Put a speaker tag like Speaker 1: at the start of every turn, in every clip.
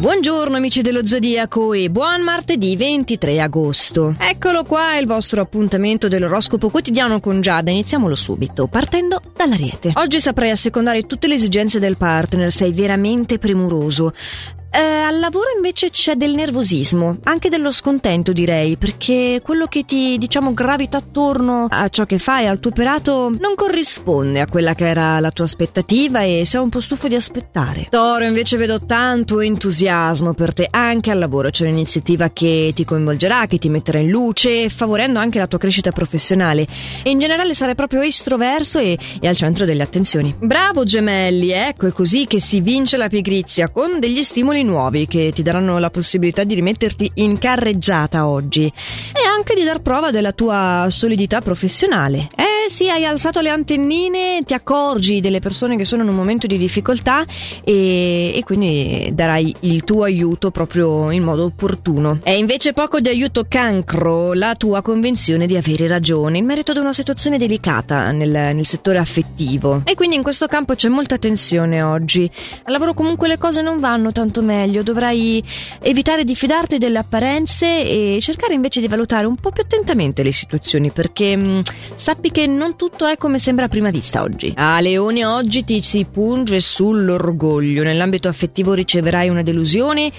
Speaker 1: Buongiorno amici dello Zodiaco e buon martedì 23 agosto. Eccolo qua il vostro appuntamento dell'oroscopo quotidiano con Giada. Iniziamolo subito, partendo dall'Ariete. Oggi saprai assecondare tutte le esigenze del partner, sei veramente premuroso. Eh, al lavoro invece c'è del nervosismo, anche dello scontento direi, perché quello che ti diciamo gravita attorno a ciò che fai, al tuo operato, non corrisponde a quella che era la tua aspettativa e sei un po' stufo di aspettare. Toro invece vedo tanto entusiasmo per te, anche al lavoro c'è un'iniziativa che ti coinvolgerà, che ti metterà in luce, favorendo anche la tua crescita professionale e in generale sarai proprio estroverso e, e al centro delle attenzioni. Bravo gemelli, ecco è così che si vince la pigrizia con degli stimoli nuovi che ti daranno la possibilità di rimetterti in carreggiata oggi e anche di dar prova della tua solidità professionale. Eh sì, hai alzato le antennine, ti accorgi delle persone che sono in un momento di difficoltà e, e quindi darai il tuo aiuto proprio in modo opportuno. È invece poco di aiuto cancro la tua convinzione di avere ragione in merito ad una situazione delicata nel, nel settore affettivo. E quindi in questo campo c'è molta tensione oggi. Al lavoro comunque le cose non vanno tanto meglio, dovrai evitare di fidarti delle apparenze e cercare invece di valutare un po' più attentamente le situazioni perché mh, sappi che non tutto è come sembra a prima vista oggi. A Leone oggi ti si punge sull'orgoglio, nell'ambito affettivo riceverai una delusione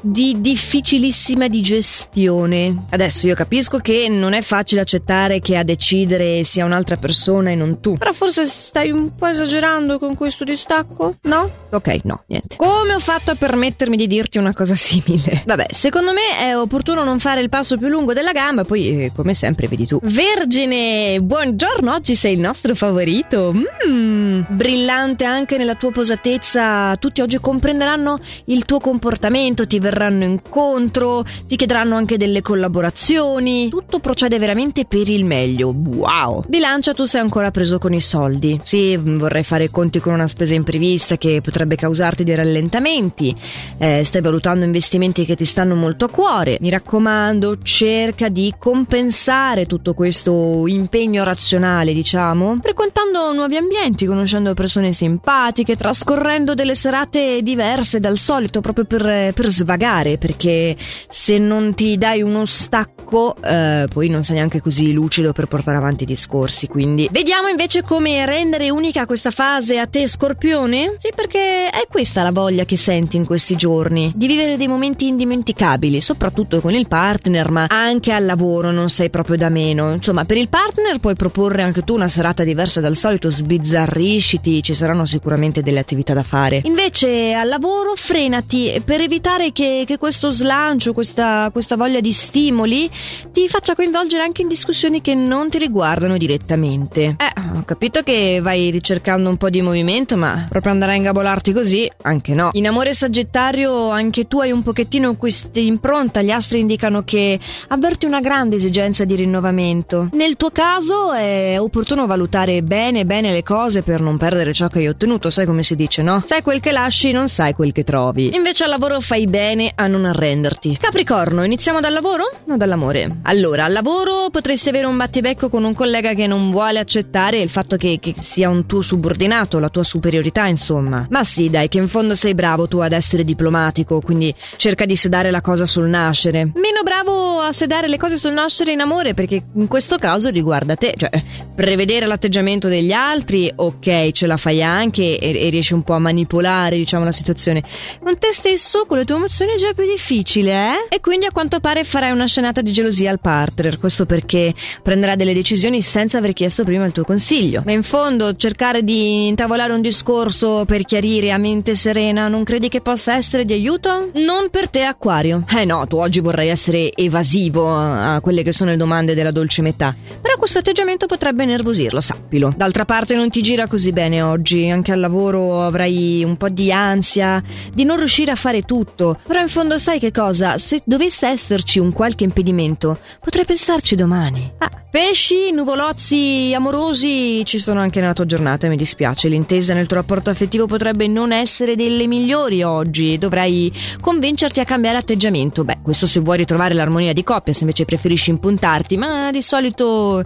Speaker 1: di difficilissima digestione. Adesso io capisco che non è facile accettare che a decidere sia un'altra persona e non tu, però forse stai un po' esagerando con questo distacco? No? Ok, no, niente. Come ho fatto a permettermi di dirti una cosa simile? Vabbè, secondo me è opportuno non fare il passo più lungo della gamba, poi eh, come sempre vedi tu. Vergine, buongiorno, oggi sei il nostro favorito. Mmm, brillante anche nella tua posatezza. Tutti oggi comprenderanno il tuo comportamento, ti verranno incontro, ti chiederanno anche delle collaborazioni. Tutto procede veramente per il meglio. Wow. Bilancia, tu sei ancora preso con i soldi. Sì, vorrei fare conti con una spesa imprevista che potrebbe causarti dei rallentamenti. Eh, stai valutando investimenti che ti stanno molto a cuore. Mi raccomando, cerca di compensare tutto questo impegno razionale, diciamo, frequentando nuovi ambienti, conoscendo persone simpatiche, trascorrendo delle serate diverse dal solito proprio per, per svagare, perché se non ti dai uno stacco, eh, poi non sei neanche così lucido per portare avanti i discorsi. Quindi vediamo invece come rendere unica questa fase a te, Scorpione? Sì, perché è questa la voglia che senti in questi giorni, di vivere dei momenti indimenticabili, soprattutto con il partner, ma anche al lavoro non sei proprio da meno. Insomma, per il partner puoi proporre anche tu una serata diversa dal solito, sbizzarrisciti, ci saranno sicuramente delle attività da fare. Invece al lavoro frenati per evitare che, che questo slancio, questa, questa voglia di stimoli ti faccia coinvolgere anche in discussioni che non ti riguardano direttamente. Eh, ho capito che vai ricercando un po' di movimento, ma proprio andare a ingabolarti così, anche no. In amore sagittario anche tu hai un pochettino questa impronta, gli astri indicano che avverti una grande esigenza di rinnovamento. Nel tuo caso è opportuno valutare bene bene le cose per non perdere ciò che hai ottenuto, sai come si dice, no? Sai quel che lasci, non sai quel che trovi. Invece al lavoro fai bene a non arrenderti. Capricorno, iniziamo dal lavoro o dall'amore? Allora, al lavoro potresti avere un battibecco con un collega che non vuole accettare il fatto che, che sia un tuo subordinato, la tua superiorità, insomma. Ma sì, dai, che in fondo sei bravo tu ad essere diplomatico, quindi cerca di sedare la cosa sul nascere. Meno bravo a sedare le cose sul nascere in amore, perché in questo caso riguarda te, cioè prevedere l'atteggiamento degli altri, ok, ce la fai anche e, e riesci un po' a manipolare, diciamo, la situazione. Con te stesso, con le tue emozioni è già più difficile, eh? E quindi a quanto pare farai una scenata di gelosia al partner, questo perché prenderà delle decisioni senza aver chiesto prima il tuo consiglio. Ma in fondo cercare di intavolare un discorso per chiarire a mente serena non credi che possa essere di aiuto? Non per te, Acquario. Eh no, tu oggi vorrai essere evasivo a quelle che sono le domande della dolce metà. Questo atteggiamento potrebbe nervosirlo, sappilo. D'altra parte non ti gira così bene oggi, anche al lavoro avrai un po' di ansia di non riuscire a fare tutto. Però in fondo sai che cosa? Se dovesse esserci un qualche impedimento, potrei pensarci domani. Ah, pesci, nuvolozzi amorosi ci sono anche nella tua giornata, mi dispiace. L'intesa nel tuo rapporto affettivo potrebbe non essere delle migliori oggi. Dovrai convincerti a cambiare atteggiamento. Beh, questo se vuoi ritrovare l'armonia di coppia, se invece preferisci impuntarti, ma di solito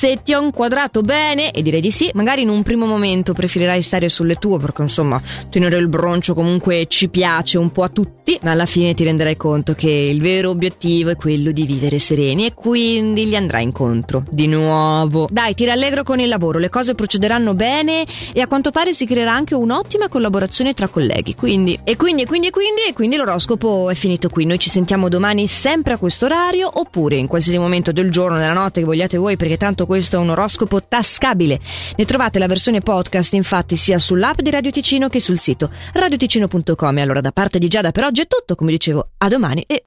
Speaker 1: assetti, ho inquadrato bene e direi di sì. Magari in un primo momento preferirai stare sulle tue perché insomma tenere il broncio comunque ci piace un po' a tutti, ma alla fine ti renderai conto che il vero obiettivo è quello di vivere sereni e quindi gli andrai incontro. Di nuovo. Dai, ti rallegro con il lavoro, le cose procederanno bene e a quanto pare si creerà anche un'ottima collaborazione tra colleghi. Quindi, e quindi, e quindi, e quindi, e quindi l'oroscopo è finito qui. Noi ci sentiamo domani sempre a questo orario oppure in qualsiasi momento del giorno, della notte che vogliate voi perché tanto questo è un oroscopo tascabile. Ne trovate la versione podcast infatti sia sull'app di Radio Ticino che sul sito radioticino.com. Allora da parte di Giada per oggi è tutto, come dicevo, a domani e